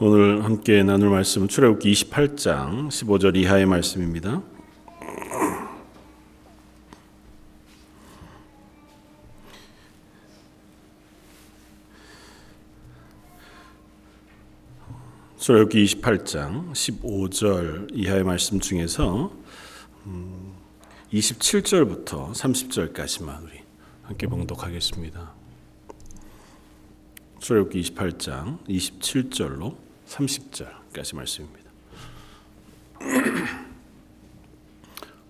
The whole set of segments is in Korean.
오늘 함께 나눌 말씀은 출애굽기 28장 15절 이하의 말씀입니다. 출애굽기 28장 15절 이하의 말씀 중에서 27절부터 30절까지만 우리 함께 봉독하겠습니다. 출애굽기 28장 27절로 30절까지 말씀입니다.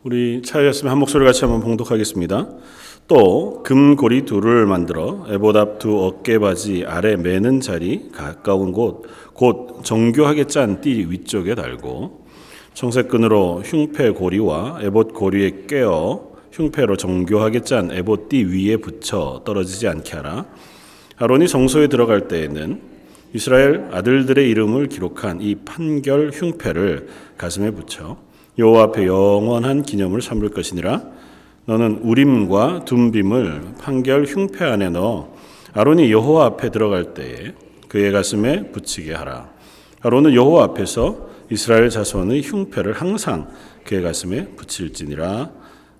우리 차였으면 한 목소리 같이 한번 봉독하겠습니다. 또 금고리 둘을 만들어 에봇 앞두 어깨 바지 아래 매는 자리 가까운 곳 곧 정교하게 짠 띠 위쪽에 달고 청색끈으로 흉패 고리와 에봇 고리에 꿰어 흉패로 정교하게 짠 에봇 띠 위에 붙여 떨어지지 않게 하라. 아론이 성소에 들어갈 때에는 이스라엘 아들들의 이름을 기록한 이 판결 흉패를 가슴에 붙여 여호와 앞에 영원한 기념을 삼을 것이니라. 너는 우림과 둠빔을 판결 흉패 안에 넣어 아론이 여호와 앞에 들어갈 때에 그의 가슴에 붙이게 하라. 아론은 여호와 앞에서 이스라엘 자손의 흉패를 항상 그의 가슴에 붙일지니라.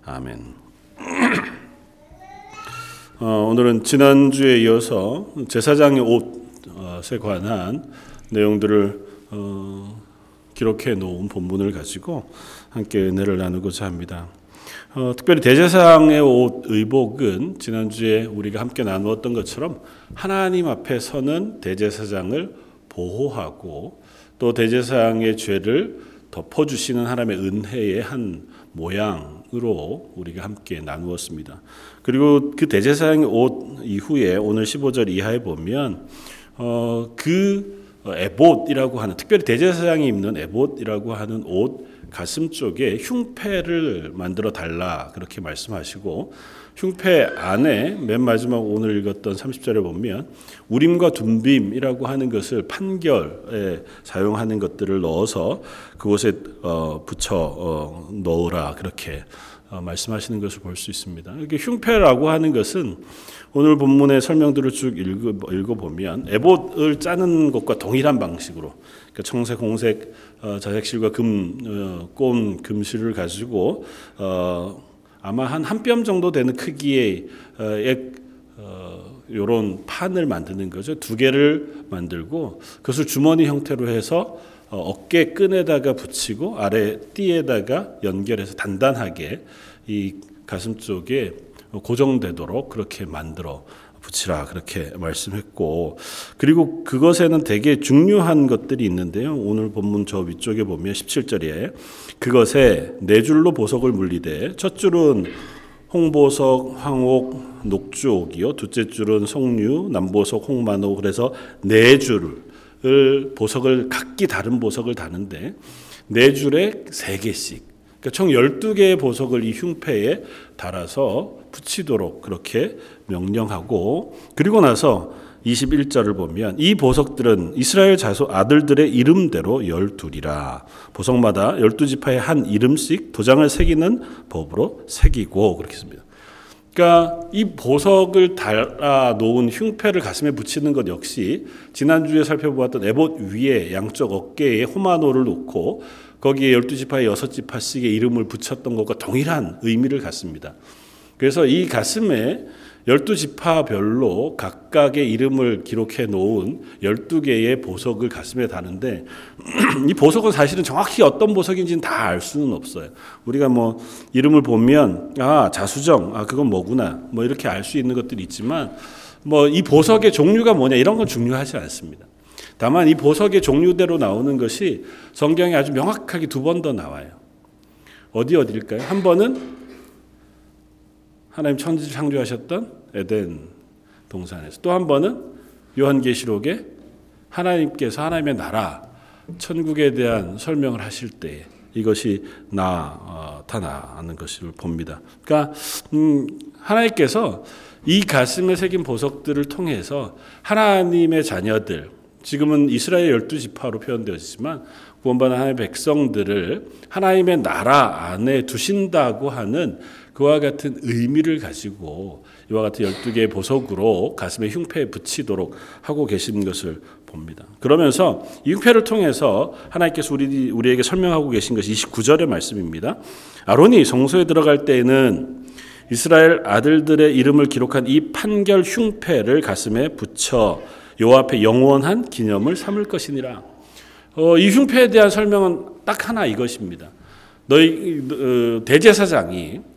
아멘. 어, 오늘은 지난주에 이어서 제사장의 옷 에 관한 내용들을 어, 기록해 놓은 본문을 가지고 함께 은혜를 나누고자 합니다. 어, 특별히 대제사장의 옷 의복은 지난주에 우리가 함께 나누었던 것처럼 하나님 앞에 서는 대제사장을 보호하고 또 대제사장의 죄를 덮어주시는 하나님의 은혜의 한 모양으로 우리가 함께 나누었습니다. 그리고 그 대제사장의 옷 이후에 오늘 15절 이하에 보면 어, 그 에봇이라고 하는 특별히 대제사장이 입는 에봇이라고 하는 옷 가슴 쪽에 흉패를 만들어 달라 그렇게 말씀하시고 흉패 안에 맨 마지막 오늘 읽었던 30절에 보면 우림과 둠빔이라고 하는 것을 판결에 사용하는 것들을 넣어서 그곳에 어, 붙여 어, 넣으라 그렇게 어, 말씀하시는 것을 볼 수 있습니다. 이렇게 흉패라고 하는 것은 오늘 본문의 설명들을 쭉 읽어, 읽어보면 에봇을 짜는 것과 동일한 방식으로 그러니까 청색, 홍색 어, 자색실과 금, 어, 꼰 금실을 가지고 어, 아마 한 한 뼘 정도 되는 크기의 어, 이런 판을 만드는 거죠. 두 개를 만들고 그것을 주머니 형태로 해서 어깨 끈에다가 붙이고 아래 띠에다가 연결해서 단단하게 이 가슴 쪽에 고정되도록 그렇게 만들어 붙이라 그렇게 말씀했고 그리고 그것에는 되게 중요한 것들이 있는데요. 오늘 본문 저 위쪽에 보면 17절에 그것에 네 줄로 보석을 물리되 첫 줄은 홍보석, 황옥, 녹주옥이요. 둘째 줄은 석류, 남보석, 홍만옥 그래서 네 줄을 보석을 각기 다른 보석을 다는데 네 줄에 세 개씩 그러니까 총 12개의 보석을 이 흉패에 달아서 붙이도록 그렇게 명령하고 그리고 나서 21절을 보면 이 보석들은 이스라엘 자손 아들들의 이름대로 12이라 보석마다 12지파의 한 이름씩 도장을 새기는 법으로 새기고 그렇게 씁니다. 그러니까 이 보석을 달아 놓은 흉패를 가슴에 붙이는 것 역시 지난주에 살펴보았던 에봇 위에 양쪽 어깨에 호마노를 놓고 거기에 열두 지파의 여섯 지파씩의 이름을 붙였던 것과 동일한 의미를 갖습니다. 그래서 이 가슴에 열두 지파별로 각각의 이름을 기록해 놓은 열두 개의 보석을 가슴에 다는데 이 보석은 사실은 정확히 어떤 보석인지는 다 알 수는 없어요. 우리가 뭐 이름을 보면 아 자수정 아 그건 뭐구나 뭐 이렇게 알 수 있는 것들이 있지만 뭐 이 보석의 종류가 뭐냐 이런 건 중요하지 않습니다. 다만 이 보석의 종류대로 나오는 것이 성경에 아주 명확하게 두 번 더 나와요. 어디 어디일까요? 한 번은 하나님 천지를 창조하셨던 에덴 동산에서 또 한 번은 요한계시록에 하나님께서 하나님의 나라 천국에 대한 설명을 하실 때 이것이 나타나는 것을 봅니다. 그러니까 음, 하나님께서 이 가슴에 새긴 보석들을 통해서 하나님의 자녀들 지금은 이스라엘 열두 지파로 표현되었지만 구원받은 하나님의 백성들을 하나님의 나라 안에 두신다고 하는 그와 같은 의미를 가지고 이와 같은 12개의 보석으로 가슴에 흉패에 붙이도록 하고 계신 것을 봅니다. 그러면서 이 흉패를 통해서 하나님께서 우리, 우리에게 설명하고 계신 것이 29절의 말씀입니다. 아론이 성소에 들어갈 때에는 이스라엘 아들들의 이름을 기록한 이 판결 흉패를 가슴에 붙여 요 앞에 영원한 기념을 삼을 것이니라. 어, 이 흉패에 대한 설명은 딱 하나 이것입니다. 너희 어, 대제사장이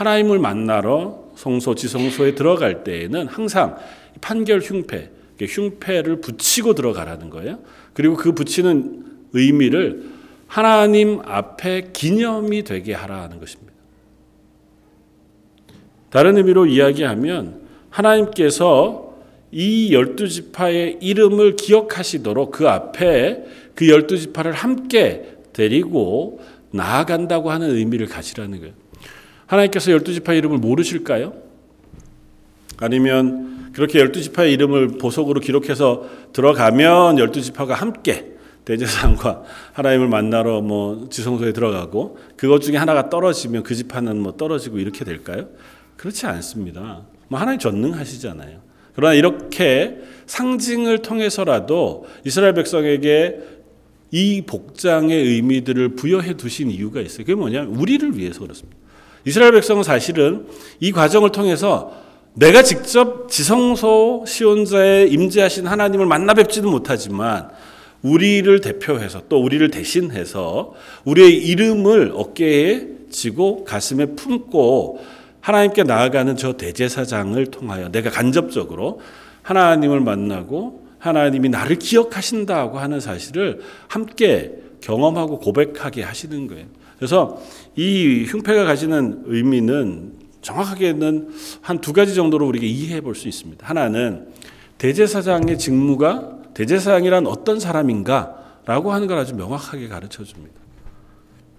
하나님을 만나러 성소 지성소에 들어갈 때에는 항상 판결 흉패, 흉패를 붙이고 들어가라는 거예요. 그리고 그 붙이는 의미를 하나님 앞에 기념이 되게 하라는 것입니다. 다른 의미로 이야기하면 하나님께서 이 열두 지파의 이름을 기억하시도록 그 앞에 그 열두 지파를 함께 데리고 나아간다고 하는 의미를 가지라는 거예요. 하나님께서 열두 지파 이름을 모르실까요? 아니면 그렇게 열두 지파의 이름을 보석으로 기록해서 들어가면 열두 지파가 함께 대제사장과 하나님을 만나러 뭐 지성소에 들어가고 그것 중에 하나가 떨어지면 그 지파는 뭐 떨어지고 이렇게 될까요? 그렇지 않습니다. 뭐 하나님 전능하시잖아요. 그러나 이렇게 상징을 통해서라도 이스라엘 백성에게 이 복장의 의미들을 부여해 두신 이유가 있어요. 그게 뭐냐면 우리를 위해서 그렇습니다. 이스라엘 백성은 사실은 이 과정을 통해서 내가 직접 지성소 시온자에 임재하신 하나님을 만나 뵙지는 못하지만 우리를 대표해서 또 우리를 대신해서 우리의 이름을 어깨에 지고 가슴에 품고 하나님께 나아가는 저 대제사장을 통하여 내가 간접적으로 하나님을 만나고 하나님이 나를 기억하신다고 하는 사실을 함께 경험하고 고백하게 하시는 거예요. 그래서 이 흉패가 가지는 의미는 정확하게는 한 두 가지 정도로 우리가 이해해 볼 수 있습니다. 하나는 대제사장의 직무가 대제사장이란 어떤 사람인가라고 하는 걸 아주 명확하게 가르쳐 줍니다.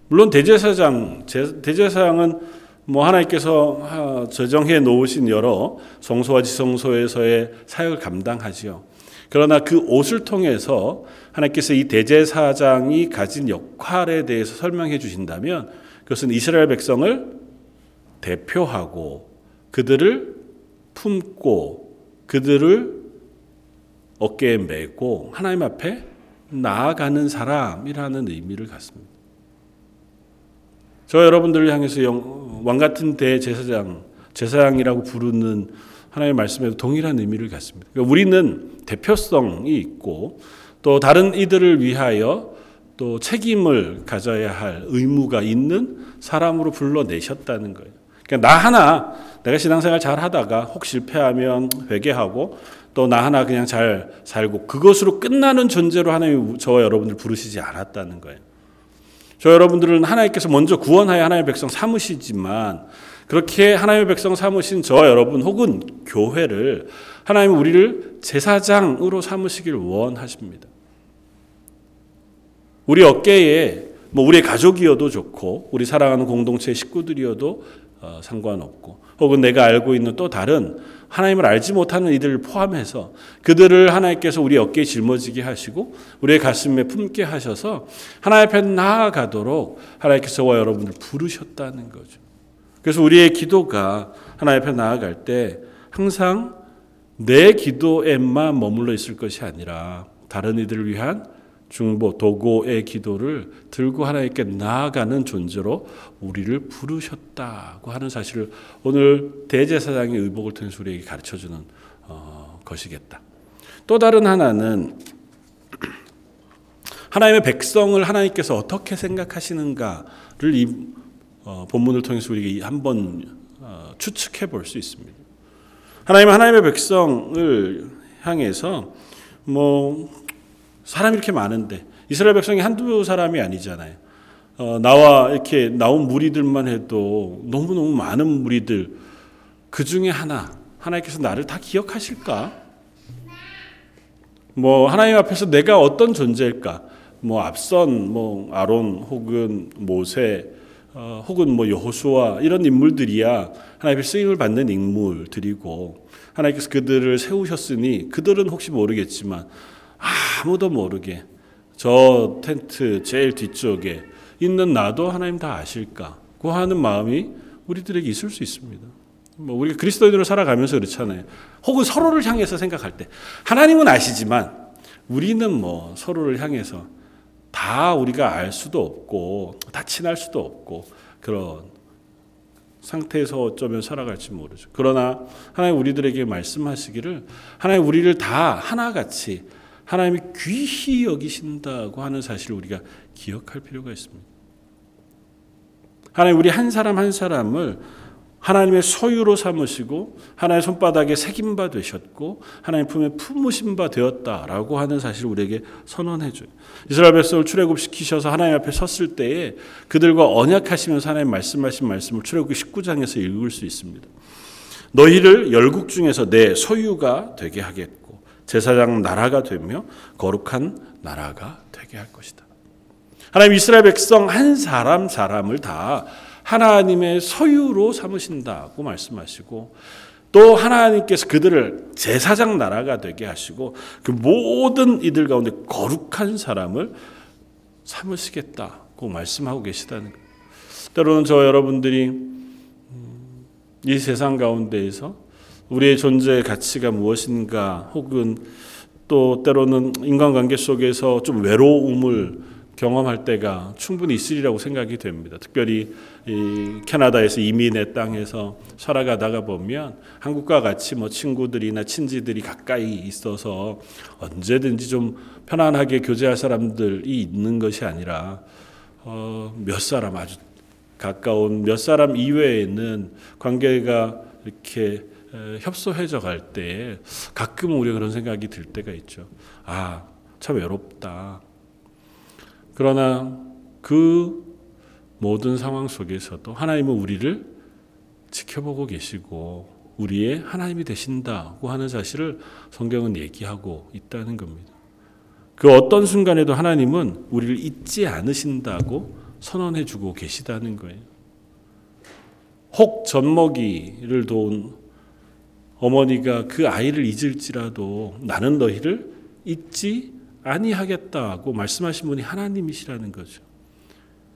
물론 대제사장, 대제사장은 뭐 하나님께서 저정해 놓으신 여러 성소와 지성소에서의 사역을 감당하지요. 그러나 그 옷을 통해서 하나님께서 이 대제사장이 가진 역할에 대해서 설명해 주신다면 그것은 이스라엘 백성을 대표하고 그들을 품고 그들을 어깨에 메고 하나님 앞에 나아가는 사람이라는 의미를 갖습니다. 저 여러분들을 향해서 왕 같은 대제사장, 제사장이라고 부르는 하나님의 말씀에도 동일한 의미를 갖습니다. 그러니까 우리는 대표성이 있고 또 다른 이들을 위하여 또 책임을 가져야 할 의무가 있는 사람으로 불러내셨다는 거예요. 그러니까 나 하나 내가 신앙생활 잘 하다가 혹 실패하면 회개하고 또 나 하나 그냥 잘 살고 그것으로 끝나는 존재로 하나님 저와 여러분들 부르시지 않았다는 거예요. 저 여러분들은 하나님께서 먼저 구원하여 하나님의 백성 삼으시지만 그렇게 하나님의 백성 삼으신 저와 여러분 혹은 교회를 하나님은 우리를 제사장으로 삼으시길 원하십니다. 우리 어깨에 뭐 우리 가족이어도 좋고 우리 사랑하는 공동체 식구들이어도 어, 상관없고 혹은 내가 알고 있는 또 다른 하나님을 알지 못하는 이들을 포함해서 그들을 하나님께서 우리 어깨에 짊어지게 하시고 우리의 가슴에 품게 하셔서 하나님 앞에 나아가도록 하나님께서 저와 여러분을 부르셨다는 거죠. 그래서 우리의 기도가 하나님 앞에 나아갈 때 항상 내 기도에만 머물러 있을 것이 아니라 다른 이들을 위한 중보, 도고의 기도를 들고 하나님께 나아가는 존재로 우리를 부르셨다고 하는 사실을 오늘 대제사장의 의복을 통해서 우리에게 가르쳐주는 어, 것이겠다. 또 다른 하나는 하나님의 백성을 하나님께서 어떻게 생각하시는가를 이 어, 본문을 통해서 우리가 한번 어, 추측해 볼 수 있습니다. 하나님은 하나님의 백성을 향해서 뭐 사람이 이렇게 많은데 이스라엘 백성이 한두 사람이 아니잖아요. 어, 나와 이렇게 나온 무리들만 해도 너무너무 많은 무리들 그 중에 하나 하나님께서 나를 다 기억하실까? 뭐 하나님 앞에서 내가 어떤 존재일까? 뭐 앞선 뭐 아론 혹은 모세 어, 혹은 뭐 여호수아 이런 인물들이야 하나님의 쓰임을 받는 인물들이고 하나님께서 그들을 세우셨으니 그들은 혹시 모르겠지만 아무도 모르게 저 텐트 제일 뒤쪽에 있는 나도 하나님 다 아실까? 고 하는 마음이 우리들에게 있을 수 있습니다. 뭐 우리가 그리스도인으로 살아가면서 그렇잖아요. 혹은 서로를 향해서 생각할 때 하나님은 아시지만 우리는 뭐 서로를 향해서 다 우리가 알 수도 없고 다 친할 수도 없고 그런 상태에서 어쩌면 살아갈지 모르죠. 그러나 하나님 우리들에게 말씀하시기를 하나님 우리를 다 하나같이 하나님이 귀히 여기신다고 하는 사실을 우리가 기억할 필요가 있습니다. 하나님 우리 한 사람 한 사람을 하나님의 소유로 삼으시고 하나님의 손바닥에 새긴 바 되셨고 하나님 품에 품으신 바 되었다라고 하는 사실을 우리에게 선언해 줘요. 이스라엘 백성을 출애굽시키셔서 하나님 앞에 섰을 때에 그들과 언약하시면서 하나님 말씀하신 말씀을 출애굽기 19장에서 읽을 수 있습니다. 너희를 열국 중에서 내 소유가 되게 하겠고 제사장 나라가 되며 거룩한 나라가 되게 할 것이다. 하나님 이스라엘 백성 한 사람 사람을 다 하나님의 소유로 삼으신다고 말씀하시고 또 하나님께서 그들을 제사장 나라가 되게 하시고 그 모든 이들 가운데 거룩한 사람을 삼으시겠다고 말씀하고 계시다는 거예요. 때로는 저 여러분들이 음, 이 세상 가운데에서 우리의 존재의 가치가 무엇인가 혹은 또 때로는 인간관계 속에서 좀 외로움을 경험할 때가 충분히 있으리라고 생각이 됩니다. 특별히 이 캐나다에서 이민의 땅에서 살아가다가 보면 한국과 같이 뭐 친구들이나 친지들이 가까이 있어서 언제든지 좀 편안하게 교제할 사람들이 있는 것이 아니라 어, 몇 사람 아주 가까운 몇 사람 이외에는 관계가 이렇게 협소해져 갈 때 가끔 우리가 그런 생각이 들 때가 있죠. 아, 참 외롭다. 그러나 그 모든 상황 속에서도 하나님은 우리를 지켜보고 계시고 우리의 하나님이 되신다고 하는 사실을 성경은 얘기하고 있다는 겁니다. 그 어떤 순간에도 하나님은 우리를 잊지 않으신다고 선언해 주고 계시다는 거예요. 혹 젖먹이를 도운 어머니가 그 아이를 잊을지라도 나는 너희를 잊지 아니하겠다고 말씀하신 분이 하나님이시라는 거죠.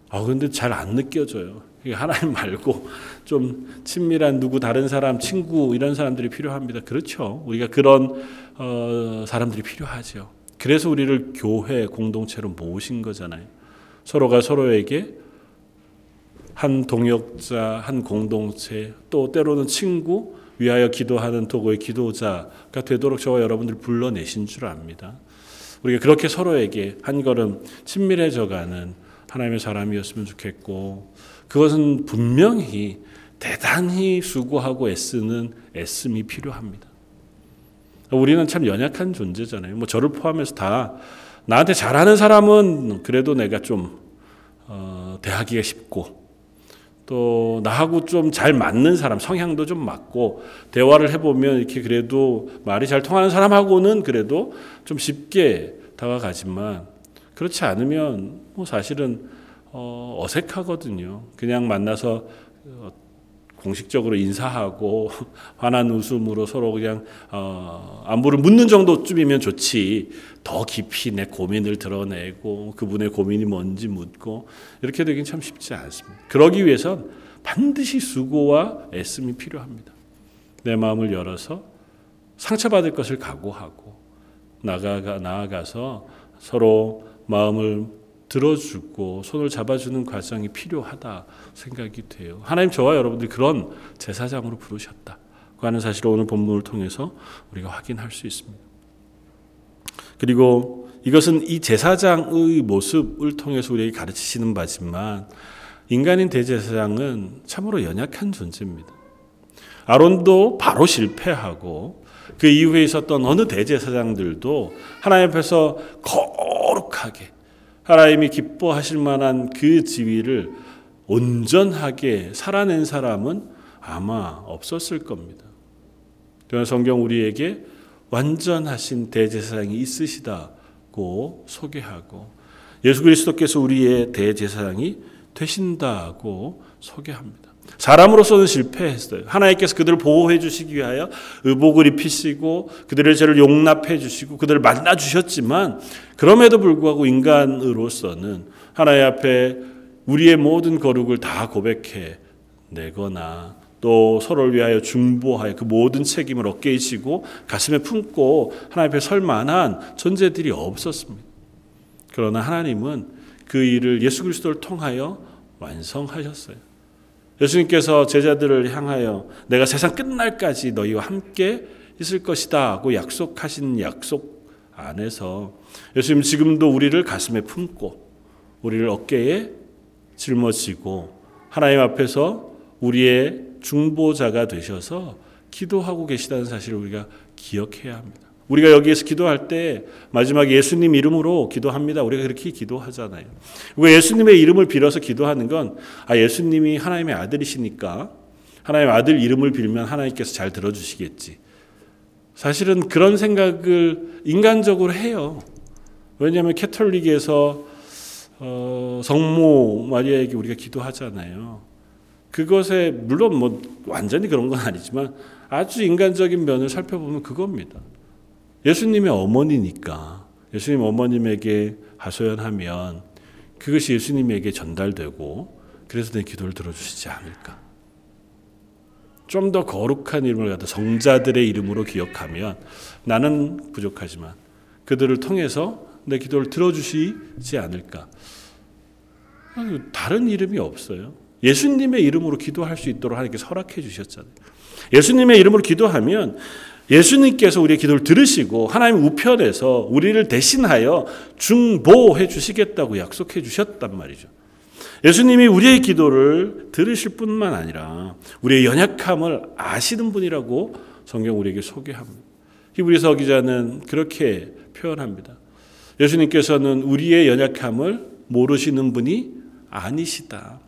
아 근데 잘 안 느껴져요. 하나님 말고 좀 친밀한 누구 다른 사람 친구 이런 사람들이 필요합니다. 그렇죠. 우리가 그런 어, 사람들이 필요하죠. 그래서 우리를 교회 공동체로 모으신 거잖아요. 서로가 서로에게 한 동역자, 한 공동체, 또 때로는 친구, 위하여 기도하는 도구의 기도자가 되도록 저와 여러분들 불러내신 줄 압니다. 우리가 그렇게 서로에게 한 걸음 친밀해져가는 하나님의 사람이었으면 좋겠고 그것은 분명히 대단히 수고하고 애쓰는 애씀이 필요합니다. 우리는 참 연약한 존재잖아요. 뭐 저를 포함해서 다 나한테 잘하는 사람은 그래도 내가 좀 어, 대하기가 쉽고 또 나하고 좀 잘 맞는 사람 성향도 좀 맞고 대화를 해보면 이렇게 그래도 말이 잘 통하는 사람하고는 그래도 좀 쉽게 다가가지만 그렇지 않으면 뭐 사실은 어, 어색하거든요. 그냥 만나서 어, 공식적으로 인사하고 환한 웃음으로 서로 그냥 어, 안부를 묻는 정도쯤이면 좋지. 더 깊이 내 고민을 드러내고 그분의 고민이 뭔지 묻고 이렇게 되긴 참 쉽지 않습니다. 그러기 위해선 반드시 수고와 애씀이 필요합니다. 내 마음을 열어서 상처받을 것을 각오하고 나아가 나아가서 서로 마음을 들어주고 손을 잡아주는 과정이 필요하다 생각이 돼요. 하나님 저와 여러분들이 그런 제사장으로 부르셨다. 하는 사실을 오늘 본문을 통해서 우리가 확인할 수 있습니다. 그리고 이것은 이 제사장의 모습을 통해서 우리에게 가르치시는 바지만 인간인 대제사장은 참으로 연약한 존재입니다. 아론도 바로 실패하고 그 이후에 있었던 어느 대제사장들도 하나님 앞에서 거룩하게 하나님이 기뻐하실 만한 그 지위를 온전하게 살아낸 사람은 아마 없었을 겁니다. 그러나 성경 우리에게 완전하신 대제사장이 있으시다고 소개하고 예수 그리스도께서 우리의 대제사장이 되신다고 소개합니다. 사람으로서는 실패했어요. 하나님께서 그들을 보호해 주시기 위하여 의복을 입히시고 그들의 죄를 용납해 주시고 그들을 만나 주셨지만 그럼에도 불구하고 인간으로서는 하나님 앞에 우리의 모든 거룩을 다 고백해 내거나 또 서로를 위하여 중보하여 그 모든 책임을 어깨에 지고 가슴에 품고 하나님 앞에 설 만한 존재들이 없었습니다. 그러나 하나님은 그 일을 예수 그리스도를 통하여 완성하셨어요. 예수님께서 제자들을 향하여 내가 세상 끝날까지 너희와 함께 있을 것이다 하고 약속하신 약속 안에서 예수님 지금도 우리를 가슴에 품고 우리를 어깨에 짊어지고 하나님 앞에서 우리의 중보자가 되셔서 기도하고 계시다는 사실을 우리가 기억해야 합니다. 우리가 여기에서 기도할 때 마지막 예수님 이름으로 기도합니다. 우리가 그렇게 기도하잖아요. 왜 예수님의 이름을 빌어서 기도하는 건 아, 예수님이 하나님의 아들이시니까 하나님의 아들 이름을 빌면 하나님께서 잘 들어주시겠지. 사실은 그런 생각을 인간적으로 해요. 왜냐하면 캐톨릭에서 어, 성모 마리아에게 우리가 기도하잖아요. 그것에 물론 뭐 완전히 그런 건 아니지만 아주 인간적인 면을 살펴보면 그겁니다. 예수님의 어머니니까 예수님 어머님에게 하소연하면 그것이 예수님에게 전달되고 그래서 내 기도를 들어주시지 않을까. 좀 더 거룩한 이름을 갖다 성자들의 이름으로 기억하면 나는 부족하지만 그들을 통해서 내 기도를 들어주시지 않을까. 다른 이름이 없어요. 예수님의 이름으로 기도할 수 있도록 하나님께서 허락해 주셨잖아요. 예수님의 이름으로 기도하면 예수님께서 우리의 기도를 들으시고 하나님 우편에서 우리를 대신하여 중보해 주시겠다고 약속해 주셨단 말이죠. 예수님이 우리의 기도를 들으실 뿐만 아니라 우리의 연약함을 아시는 분이라고 성경 우리에게 소개합니다. 히브리서 기자는 그렇게 표현합니다. 예수님께서는 우리의 연약함을 모르시는 분이 아니시다.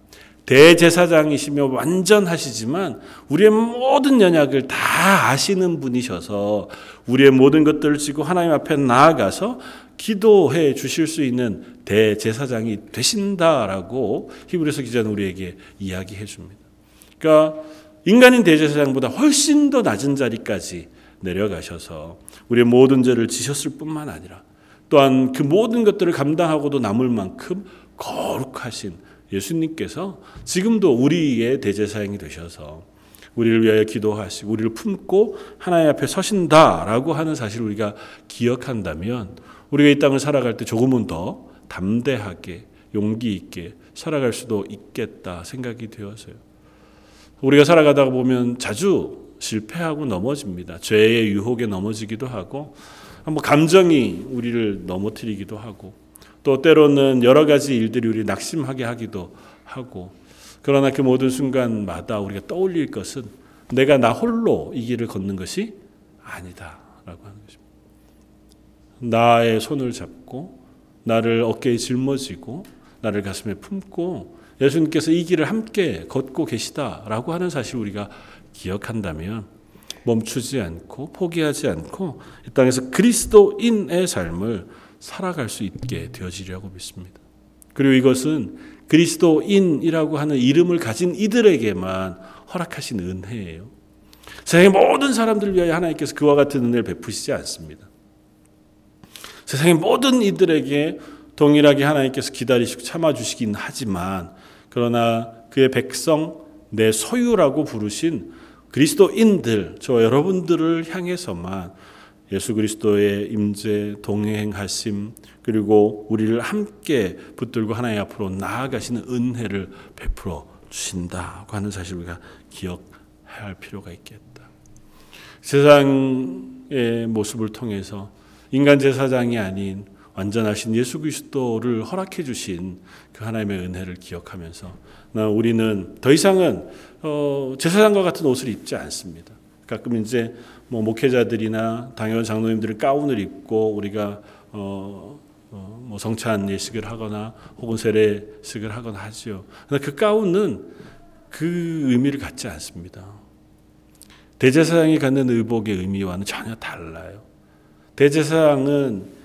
대제사장이시며 완전하시지만 우리의 모든 연약을 다 아시는 분이셔서 우리의 모든 것들을 지고 하나님 앞에 나아가서 기도해 주실 수 있는 대제사장이 되신다라고 히브리서 기자는 우리에게 이야기해 줍니다. 그러니까 인간인 대제사장보다 훨씬 더 낮은 자리까지 내려가셔서 우리의 모든 죄를 지셨을 뿐만 아니라 또한 그 모든 것들을 감당하고도 남을 만큼 거룩하신 예수님께서 지금도 우리의 대제사장이 되셔서 우리를 위하여 기도하시고 우리를 품고 하나님 앞에 서신다라고 하는 사실을 우리가 기억한다면 우리가 이 땅을 살아갈 때 조금은 더 담대하게 용기 있게 살아갈 수도 있겠다 생각이 되어서요. 우리가 살아가다가 보면 자주 실패하고 넘어집니다. 죄의 유혹에 넘어지기도 하고 뭐 감정이 우리를 넘어뜨리기도 하고 또 때로는 여러 가지 일들이 우리 낙심하게 하기도 하고 그러나 그 모든 순간마다 우리가 떠올릴 것은 내가 나 홀로 이 길을 걷는 것이 아니다라고 하는 것입니다. 나의 손을 잡고 나를 어깨에 짊어지고 나를 가슴에 품고 예수님께서 이 길을 함께 걷고 계시다라고 하는 사실 우리가 기억한다면 멈추지 않고 포기하지 않고 이 땅에서 그리스도인의 삶을 살아갈 수 있게 되어지려고 믿습니다. 그리고 이것은 그리스도인이라고 하는 이름을 가진 이들에게만 허락하신 은혜예요. 세상의 모든 사람들을 위하여 하나님께서 그와 같은 은혜를 베푸시지 않습니다. 세상의 모든 이들에게 동일하게 하나님께서 기다리시고 참아주시긴 하지만 그러나 그의 백성 내 소유라고 부르신 그리스도인들 저 여러분들을 향해서만 예수 그리스도의 임재 동행하심 그리고 우리를 함께 붙들고 하나님 앞으로 나아가시는 은혜를 베풀어 주신다고 하는 사실을 우리가 기억해야 할 필요가 있겠다. 세상의 모습을 통해서 인간 제사장이 아닌 완전하신 예수 그리스도를 허락해 주신 그 하나님의 은혜를 기억하면서 우리는 더 이상은 어, 제사장과 같은 옷을 입지 않습니다. 가끔 이제 뭐 목회자들이나 당연 장로님들이 가운을 입고 우리가 어, 어, 뭐 성찬 예식을 하거나 혹은 세례식을 하거나 하지요. 그러나 그 가운은 그 의미를 갖지 않습니다. 대제사장이 갖는 의복의 의미와는 전혀 달라요. 대제사장은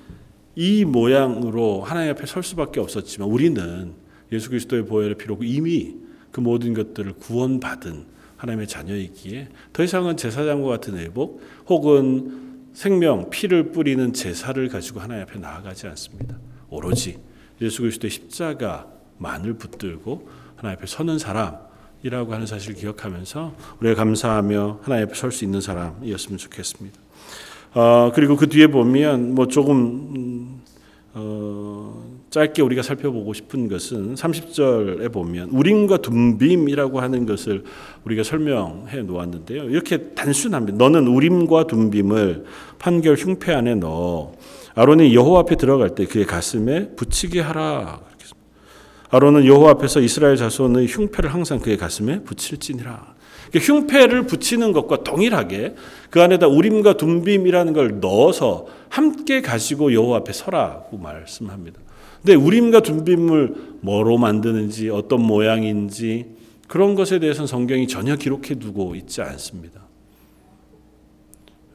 이 모양으로 하나님 앞에 설 수밖에 없었지만 우리는 예수 그리스도의 보혈을 필요고 이미 그 모든 것들을 구원받은 하나님의 자녀이기에 더 이상은 제사장과 같은 의복 혹은 생명, 피를 뿌리는 제사를 가지고 하나님 앞에 나아가지 않습니다. 오로지 예수 그리스도의 십자가만을 붙들고 하나님 앞에 서는 사람, 이라고 하는 사실을 기억하면서 우리가 감사하며 하나님 앞에 설 수 있는 사람이었으면 좋겠습니다. 어, 그리고 그 뒤에 보면 뭐 조금 음, 어, 짧게 우리가 살펴보고 싶은 것은 30절에 보면 우림과 둠빔이라고 하는 것을 우리가 설명해 놓았는데요. 이렇게 단순합니다. 너는 우림과 둠빔을 판결 흉패 안에 넣어 아론이 여호와 앞에 들어갈 때 그의 가슴에 붙이게 하라. 아론은 여호와 앞에서 이스라엘 자손의 흉패를 항상 그의 가슴에 붙일지니라. 흉패를 붙이는 것과 동일하게 그 안에다 우림과 둠빔이라는 걸 넣어서 함께 가지고 여호와 앞에 서라고 말씀합니다. 근데 우림과 둠빔을 뭐로 만드는지 어떤 모양인지 그런 것에 대해서는 성경이 전혀 기록해 두고 있지 않습니다.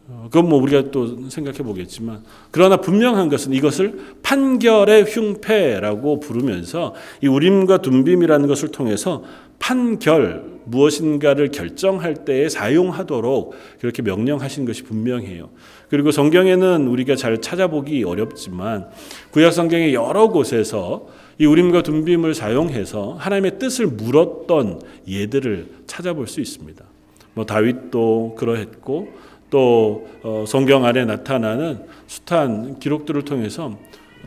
어, 그건 뭐 우리가 또 생각해 보겠지만 그러나 분명한 것은 이것을 판결의 흉패라고 부르면서 이 우림과 둠빔이라는 것을 통해서 판결 무엇인가를 결정할 때에 사용하도록 그렇게 명령하신 것이 분명해요. 그리고 성경에는 우리가 잘 찾아보기 어렵지만 구약 성경의 여러 곳에서 이 우림과 둠빔을 사용해서 하나님의 뜻을 물었던 예들을 찾아볼 수 있습니다. 뭐 다윗도 그러했고 또 어, 성경 안에 나타나는 숱한 기록들을 통해서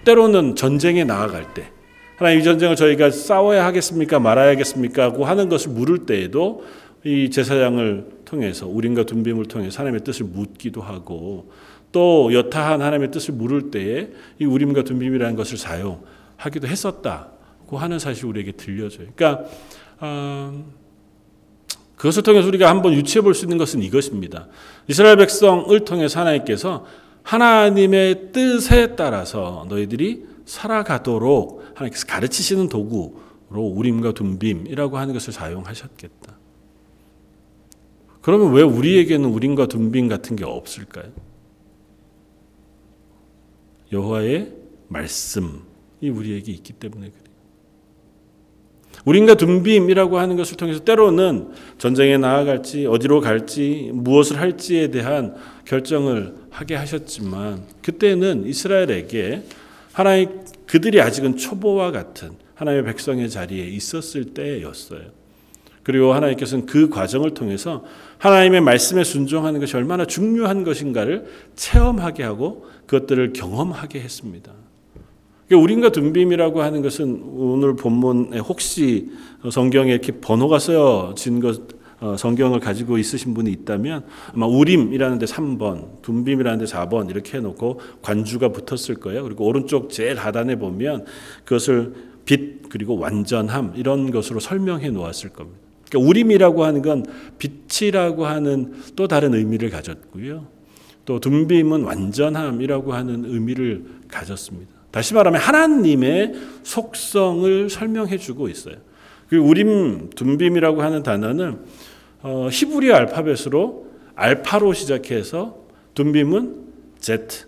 때로는 전쟁에 나아갈 때 하나님 이 전쟁을 저희가 싸워야 하겠습니까 말아야겠습니까 하고 하는 것을 물을 때에도 이 제사장을 통해서 우림과 둠빔을 통해서 하나님의 뜻을 묻기도 하고 또 여타한 하나님의 뜻을 물을 때에 이 우림과 둠빔이라는 것을 사용하기도 했었다고 하는 사실이 우리에게 들려져요. 그러니까 어, 그것을 통해서 우리가 한번 유추해 볼 수 있는 것은 이것입니다. 이스라엘 백성을 통해서 하나님께서 하나님의 뜻에 따라서 너희들이 살아가도록 하나님께서 가르치시는 도구로 우림과 둠빔이라고 하는 것을 사용하셨겠다. 그러면 왜 우리에게는 우림과 둠빔 같은 게 없을까요? 여호와의 말씀이 우리에게 있기 때문에 그래요. 우린과 둠빔이라고 하는 것을 통해서 때로는 전쟁에 나아갈지 어디로 갈지 무엇을 할지에 대한 결정을 하게 하셨지만 그때는 이스라엘에게 하나님 그들이 아직은 초보와 같은 하나님의 백성의 자리에 있었을 때였어요. 그리고 하나님께서는 그 과정을 통해서 하나님의 말씀에 순종하는 것이 얼마나 중요한 것인가를 체험하게 하고 그것들을 경험하게 했습니다. 우린과 둠빔이라고 하는 것은 오늘 본문에 혹시 성경에 이렇게 번호가 쓰여진 것 어, 성경을 가지고 있으신 분이 있다면 아마 우림이라는 데 3번, 둠빔이라는 데 4번 이렇게 해놓고 관주가 붙었을 거예요. 그리고 오른쪽 제일 하단에 보면 그것을 빛 그리고 완전함 이런 것으로 설명해 놓았을 겁니다. 그러니까 우림이라고 하는 건 빛이라고 하는 또 다른 의미를 가졌고요. 또 둠빔은 완전함이라고 하는 의미를 가졌습니다. 다시 말하면 하나님의 속성을 설명해 주고 있어요. 그 우림 둠빔이라고 하는 단어는 어, 히브리 알파벳으로 알파로 시작해서 둠빔은 Z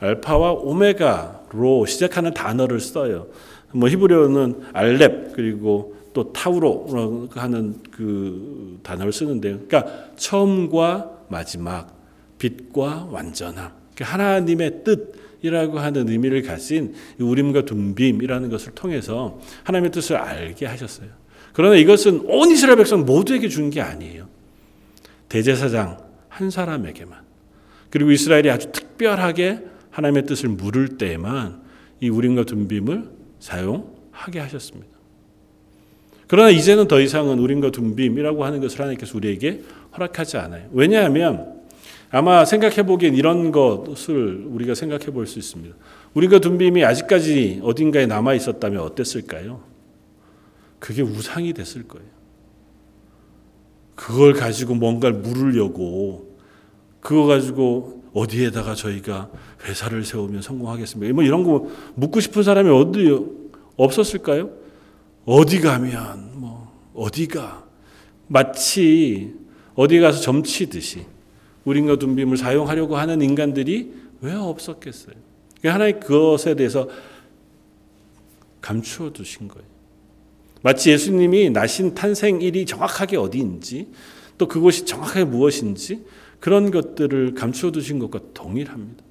알파와 오메가로 시작하는 단어를 써요. 뭐 히브리어는 알렙 그리고 또 타우로 하는 그 단어를 쓰는데요. 그러니까 처음과 마지막, 빛과 완전함. 그러니까 하나님의 뜻 이라고 하는 의미를 가진 우림과 둠빔이라는 것을 통해서 하나님의 뜻을 알게 하셨어요. 그러나 이것은 온 이스라엘 백성 모두에게 준 게 아니에요. 대제사장 한 사람에게만 그리고 이스라엘이 아주 특별하게 하나님의 뜻을 물을 때에만 이 우림과 둠빔을 사용하게 하셨습니다. 그러나 이제는 더 이상은 우림과 둠빔이라고 하는 것을 하나님께서 우리에게 허락하지 않아요. 왜냐하면 아마 생각해 보기엔 이런 것을 우리가 생각해 볼 수 있습니다. 우리가 둠빔이 아직까지 어딘가에 남아 있었다면 어땠을까요? 그게 우상이 됐을 거예요. 그걸 가지고 뭔가를 물으려고 그거 가지고 어디에다가 저희가 회사를 세우면 성공하겠습니까? 뭐 이런 거 묻고 싶은 사람이 어디 없었을까요? 어디 가면 뭐 어디가 마치 어디 가서 점치듯이 우린과 둠빔을 사용하려고 하는 인간들이 왜 없었겠어요? 그러니까 하나님 그것에 대해서 감추어 두신 거예요. 마치 예수님이 나신 탄생일이 정확하게 어디인지 또 그곳이 정확하게 무엇인지 그런 것들을 감추어 두신 것과 동일합니다.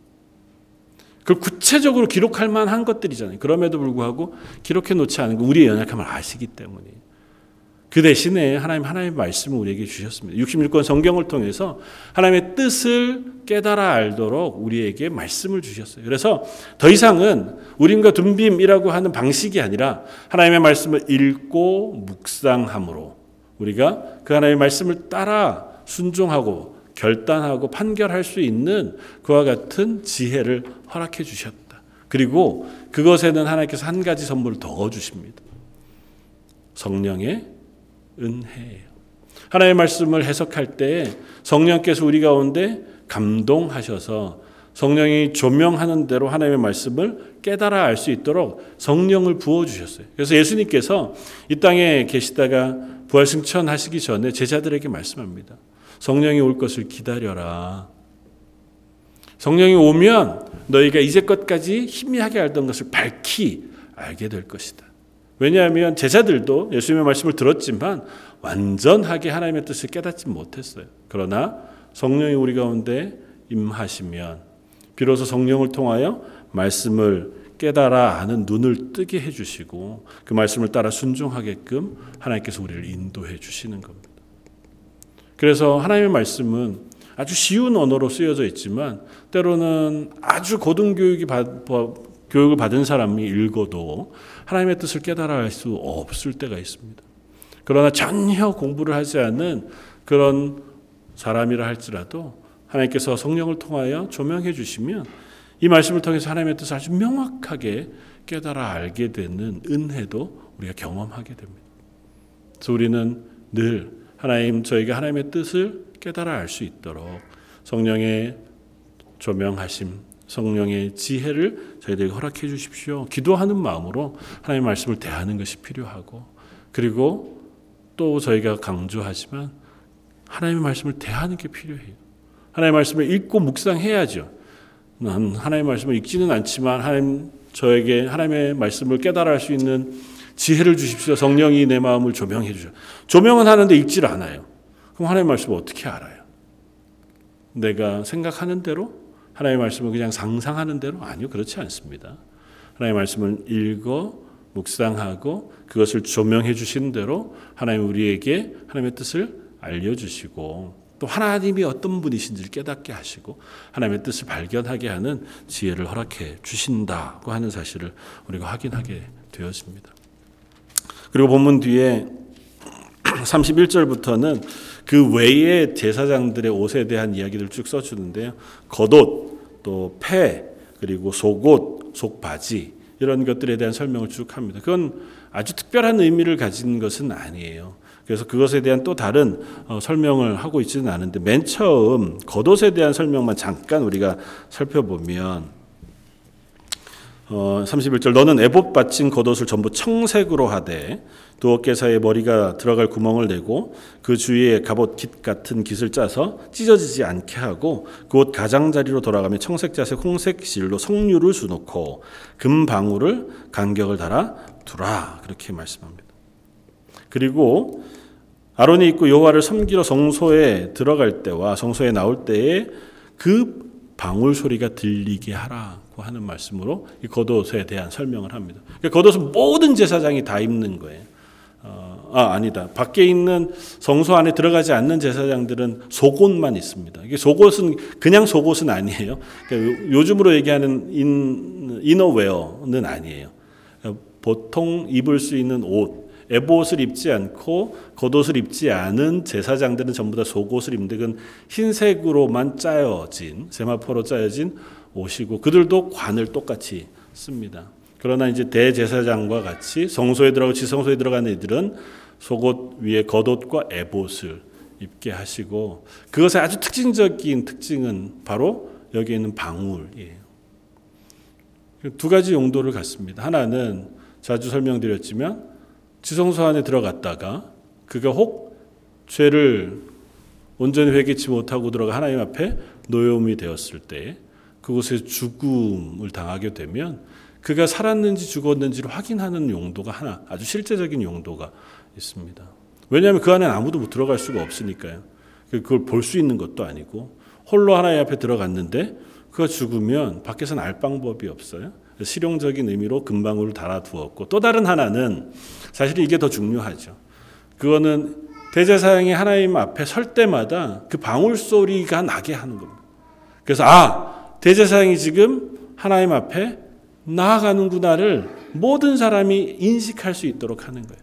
그걸 구체적으로 기록할 만한 것들이잖아요. 그럼에도 불구하고 기록해 놓지 않은 거 우리의 연약함을 아시기 때문이에요. 그 대신에 하나님 하나님의 말씀을 우리에게 주셨습니다. 66권 성경을 통해서 하나님의 뜻을 깨달아 알도록 우리에게 말씀을 주셨어요. 그래서 더 이상은 우림과 둔빔이라고 하는 방식이 아니라 하나님의 말씀을 읽고 묵상함으로 우리가 그 하나님의 말씀을 따라 순종하고 결단하고 판결할 수 있는 그와 같은 지혜를 허락해 주셨다. 그리고 그것에는 하나님께서 한 가지 선물을 더 주십니다. 성령의 은혜예요. 하나님의 말씀을 해석할 때 성령께서 우리 가운데 감동하셔서 성령이 조명하는 대로 하나님의 말씀을 깨달아 알 수 있도록 성령을 부어 주셨어요. 그래서 예수님께서 이 땅에 계시다가 부활 승천 하시기 전에 제자들에게 말씀합니다. 성령이 올 것을 기다려라. 성령이 오면 너희가 이제껏까지 희미하게 알던 것을 밝히 알게 될 것이다. 왜냐하면 제자들도 예수님의 말씀을 들었지만 완전하게 하나님의 뜻을 깨닫지 못했어요. 그러나 성령이 우리 가운데 임하시면 비로소 성령을 통하여 말씀을 깨달아 아는 눈을 뜨게 해주시고 그 말씀을 따라 순종하게끔 하나님께서 우리를 인도해 주시는 겁니다. 그래서 하나님의 말씀은 아주 쉬운 언어로 쓰여져 있지만 때로는 아주 고등 교육이 받, 교육을 받은 사람이 읽어도 하나님의 뜻을 깨달아 알수 없을 때가 있습니다. 그러나 전혀 공부를 하지 않는 그런 사람이라 할지라도 하나님께서 성령을 통하여 조명해 주시면 이 말씀을 통해서 하나님의 뜻을 아주 명확하게 깨달아 알게 되는 은혜도 우리가 경험하게 됩니다. 그래서 우리는 늘 하나님 저희가 하나님의 뜻을 깨달아 알 수 있도록 성령의 조명하심, 성령의 지혜를 저희들에게 허락해 주십시오. 기도하는 마음으로 하나님의 말씀을 대하는 것이 필요하고 그리고 또 저희가 강조하지만 하나님의 말씀을 대하는 게 필요해요. 하나님의 말씀을 읽고 묵상해야죠. 난 하나님의 말씀을 읽지는 않지만 하나님 저에게 하나님의 말씀을 깨달아 수 있는 지혜를 주십시오. 성령이 내 마음을 조명해 주셔. 조명은 하는데 읽질 않아요. 그럼 하나님의 말씀을 어떻게 알아요? 내가 생각하는 대로 하나님의 말씀을 그냥 상상하는 대로 아니요 그렇지 않습니다. 하나님의 말씀을 읽어 묵상하고 그것을 조명해 주시는 대로 하나님 우리에게 하나님의 뜻을 알려주시고 또 하나님이 어떤 분이신지를 깨닫게 하시고 하나님의 뜻을 발견하게 하는 지혜를 허락해 주신다고 하는 사실을 우리가 확인하게 되었습니다. 그리고 본문 뒤에 31절부터는 그 외의 제사장들의 옷에 대한 이야기를 쭉 써주는데요. 겉옷, 또 폐, 그리고 속옷, 속바지 이런 것들에 대한 설명을 쭉 합니다. 그건 아주 특별한 의미를 가진 것은 아니에요. 그래서 그것에 대한 또 다른 어, 설명을 하고 있지는 않은데 맨 처음 겉옷에 대한 설명만 잠깐 우리가 살펴보면 어, 31절 너는 에봇 받친 겉옷을 전부 청색으로 하되 두 어깨 사이에 머리가 들어갈 구멍을 내고 그 주위에 갑옷 깃 같은 깃을 짜서 찢어지지 않게 하고 그옷 가장자리로 돌아가며 청색 자색 홍색 실로 석류를 수놓고 금 방울을 간격을 달아 두라 그렇게 말씀합니다. 그리고 아론이 입고 여호와를 섬기러 성소에 들어갈 때와 성소에 나올 때에 그 방울 소리가 들리게 하라고 하는 말씀으로 이 겉옷에 대한 설명을 합니다. 그러니까 겉옷은 모든 제사장이 다 입는 거예요. 어, 아 아니다. 밖에 있는 성소 안에 들어가지 않는 제사장들은 속옷만 있습니다. 이게 속옷은 그냥 속옷은 아니에요. 그러니까 요즘으로 얘기하는 인 이너웨어는 아니에요. 보통 입을 수 있는 옷 에봇을 입지 않고 겉옷을 입지 않은 제사장들은 전부 다 속옷을 입는데 그건 흰색으로만 짜여진 세마포로 짜여진 옷이고 그들도 관을 똑같이 씁니다. 그러나 이제 대제사장과 같이 성소에 들어가고 지성소에 들어가는 이들은 속옷 위에 겉옷과 에봇을 입게 하시고 그것의 아주 특징적인 특징은 바로 여기 있는 방울이에요. 두 가지 용도를 갖습니다. 하나는 자주 설명드렸지만 지성소 안에 들어갔다가 그가 혹 죄를 온전히 회개치 못하고 들어가 하나님 앞에 노여움이 되었을 때 그곳에 죽음을 당하게 되면 그가 살았는지 죽었는지를 확인하는 용도가 하나 아주 실제적인 용도가 있습니다. 왜냐하면 그 안에 아무도 못 들어갈 수가 없으니까요. 그걸 볼 수 있는 것도 아니고 홀로 하나님 앞에 들어갔는데 그가 죽으면 밖에서는 알 방법이 없어요. 실용적인 의미로 금방울을 달아두었고 또 다른 하나는 사실 이게 더 중요하죠. 그거는 대제사장이 하나님 앞에 설 때마다 그 방울 소리가 나게 하는 겁니다. 그래서 아 대제사장이 지금 하나님 앞에 나아가는구나를 모든 사람이 인식할 수 있도록 하는 거예요.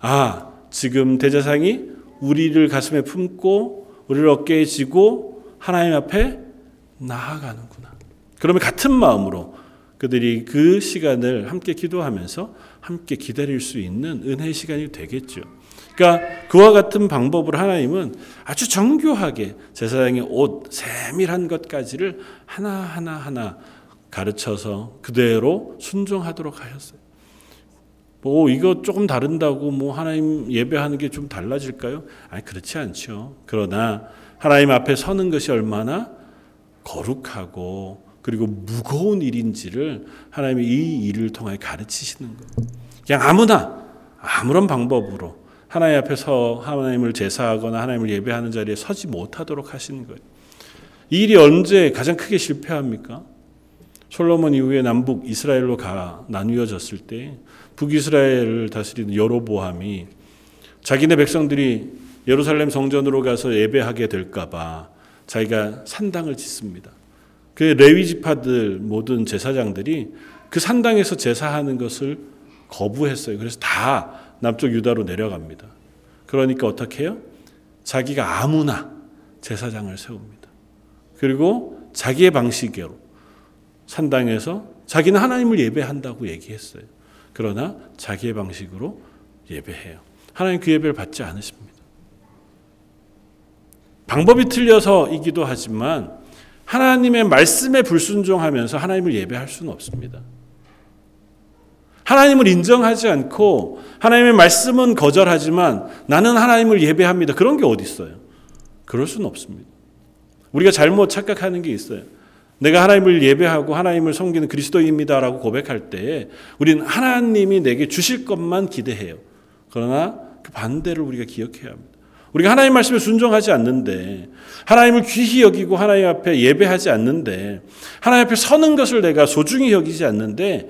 아 지금 대제사장이 우리를 가슴에 품고 우리를 어깨에 지고 하나님 앞에 나아가는구나. 그러면 같은 마음으로 그들이 그 시간을 함께 기도하면서 함께 기다릴 수 있는 은혜의 시간이 되겠죠. 그러니까 그와 같은 방법으로 하나님은 아주 정교하게 제사장의 옷 세밀한 것까지를 하나하나 하나 가르쳐서 그대로 순종하도록 하셨어요. 뭐 이거 조금 다른다고 뭐 하나님 예배하는 게 좀 달라질까요? 아니 그렇지 않죠. 그러나 하나님 앞에 서는 것이 얼마나 거룩하고 그리고 무거운 일인지를 하나님이 이 일을 통해 가르치시는 거예요. 그냥 아무나 아무런 방법으로 하나님 앞에서 하나님을 제사하거나 하나님을 예배하는 자리에 서지 못하도록 하시는 거예요. 이 일이 언제 가장 크게 실패합니까? 솔로몬 이후에 남북 이스라엘로 가 나뉘어졌을 때 북이스라엘을 다스리는 여로보암이 자기네 백성들이 예루살렘 성전으로 가서 예배하게 될까봐 자기가 산당을 짓습니다. 그 레위 지파들 모든 제사장들이 그 산당에서 제사하는 것을 거부했어요. 그래서 다 남쪽 유다로 내려갑니다. 그러니까 어떻게 해요? 자기가 아무나 제사장을 세웁니다. 그리고 자기의 방식으로 산당에서 자기는 하나님을 예배한다고 얘기했어요. 그러나 자기의 방식으로 예배해요. 하나님 그 예배를 받지 않으십니다. 방법이 틀려서이기도 하지만 하나님의 말씀에 불순종하면서 하나님을 예배할 수는 없습니다. 하나님을 인정하지 않고 하나님의 말씀은 거절하지만 나는 하나님을 예배합니다. 그런 게 어디 있어요? 그럴 수는 없습니다. 우리가 잘못 착각하는 게 있어요. 내가 하나님을 예배하고 하나님을 섬기는 그리스도입니다라고 고백할 때 우리는 하나님이 내게 주실 것만 기대해요. 그러나 그 반대를 우리가 기억해야 합니다. 우리가 하나님 말씀에 순종하지 않는데 하나님을 귀히 여기고 하나님 앞에 예배하지 않는데 하나님 앞에 서는 것을 내가 소중히 여기지 않는데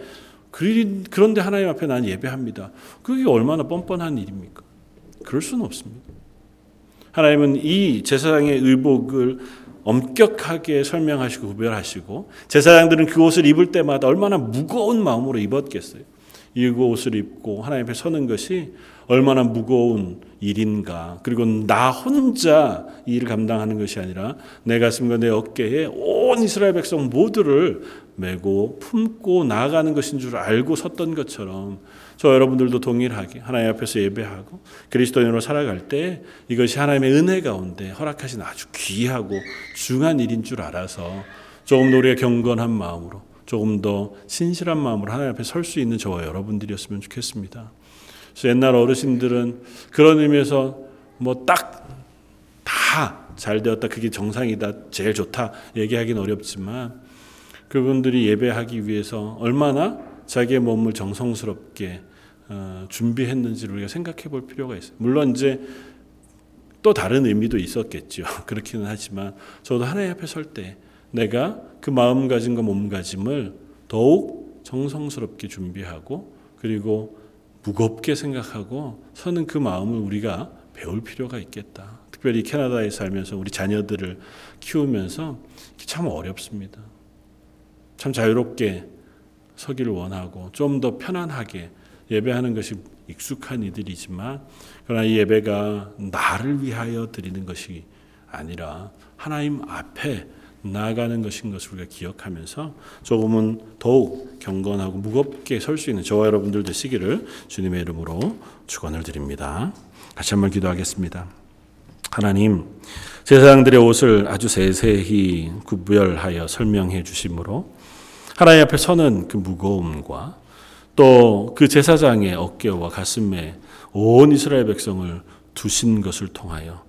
그런데 하나님 앞에 난 예배합니다. 그게 얼마나 뻔뻔한 일입니까? 그럴 수는 없습니다. 하나님은 이 제사장의 의복을 엄격하게 설명하시고 구별하시고 제사장들은 그 옷을 입을 때마다 얼마나 무거운 마음으로 입었겠어요. 이 옷을 입고 하나님 앞에 서는 것이 얼마나 무거운 일인가. 그리고 나 혼자 이 일을 감당하는 것이 아니라 내 가슴과 내 어깨에 온 이스라엘 백성 모두를 메고 품고 나아가는 것인 줄 알고 섰던 것처럼 저 여러분들도 동일하게 하나님 앞에서 예배하고 그리스도인으로 살아갈 때 이것이 하나님의 은혜 가운데 허락하신 아주 귀하고 중한 일인 줄 알아서 조금 더 우리가 경건한 마음으로 조금 더 신실한 마음으로 하나님 앞에 설 수 있는 저와 여러분들이었으면 좋겠습니다. 그래서 옛날 어르신들은 그런 의미에서 뭐 딱 다 잘 되었다 그게 정상이다 제일 좋다 얘기하기는 어렵지만 그분들이 예배하기 위해서 얼마나 자기의 몸을 정성스럽게 어, 준비했는지를 우리가 생각해 볼 필요가 있어요. 물론 이제 또 다른 의미도 있었겠죠. 그렇기는 하지만 저도 하나님 앞에 설 때 내가 그 마음가짐과 몸가짐을 더욱 정성스럽게 준비하고 그리고 무겁게 생각하고 서는 그 마음을 우리가 배울 필요가 있겠다. 특별히 캐나다에 살면서 우리 자녀들을 키우면서 참 어렵습니다. 참 자유롭게 서기를 원하고 좀 더 편안하게 예배하는 것이 익숙한 이들이지만 그러나 이 예배가 나를 위하여 드리는 것이 아니라 하나님 앞에 나아가는 것인 것을 우리가 기억하면서 조금은 더욱 경건하고 무겁게 설 수 있는 저와 여러분들 되시기를 주님의 이름으로 축원을 드립니다. 같이 한번 기도하겠습니다. 하나님 제사장들의 옷을 아주 세세히 구별하여 설명해 주심으로 하나님 앞에 서는 그 무거움과 또 그 제사장의 어깨와 가슴에 온 이스라엘 백성을 두신 것을 통하여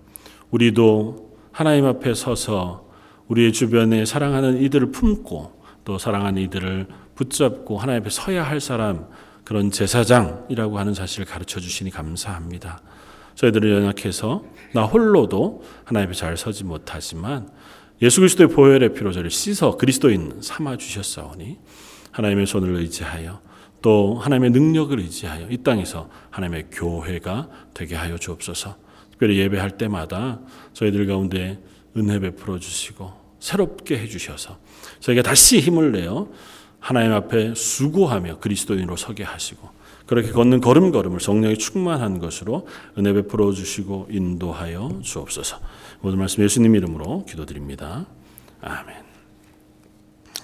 우리도 하나님 앞에 서서 우리의 주변에 사랑하는 이들을 품고 또 사랑하는 이들을 붙잡고 하나님 앞에 서야 할 사람 그런 제사장이라고 하는 사실을 가르쳐 주시니 감사합니다. 저희들은 연약해서 나 홀로도 하나님 앞에 잘 서지 못하지만 예수 그리스도의 보혈의 피로 저를 씻어 그리스도인 삼아 주셨사오니 하나님의 손을 의지하여 또 하나님의 능력을 의지하여 이 땅에서 하나님의 교회가 되게 하여 주옵소서. 특별히 예배할 때마다 저희들 가운데 은혜 베풀어 주시고 새롭게 해 주셔서 저희가 다시 힘을 내어 하나님 앞에 수고하며 그리스도인으로 서게 하시고 그렇게 걷는 걸음걸음을 성령이 충만한 것으로 은혜 베풀어 주시고 인도하여 주옵소서. 모든 말씀 예수님 이름으로 기도드립니다. 아멘.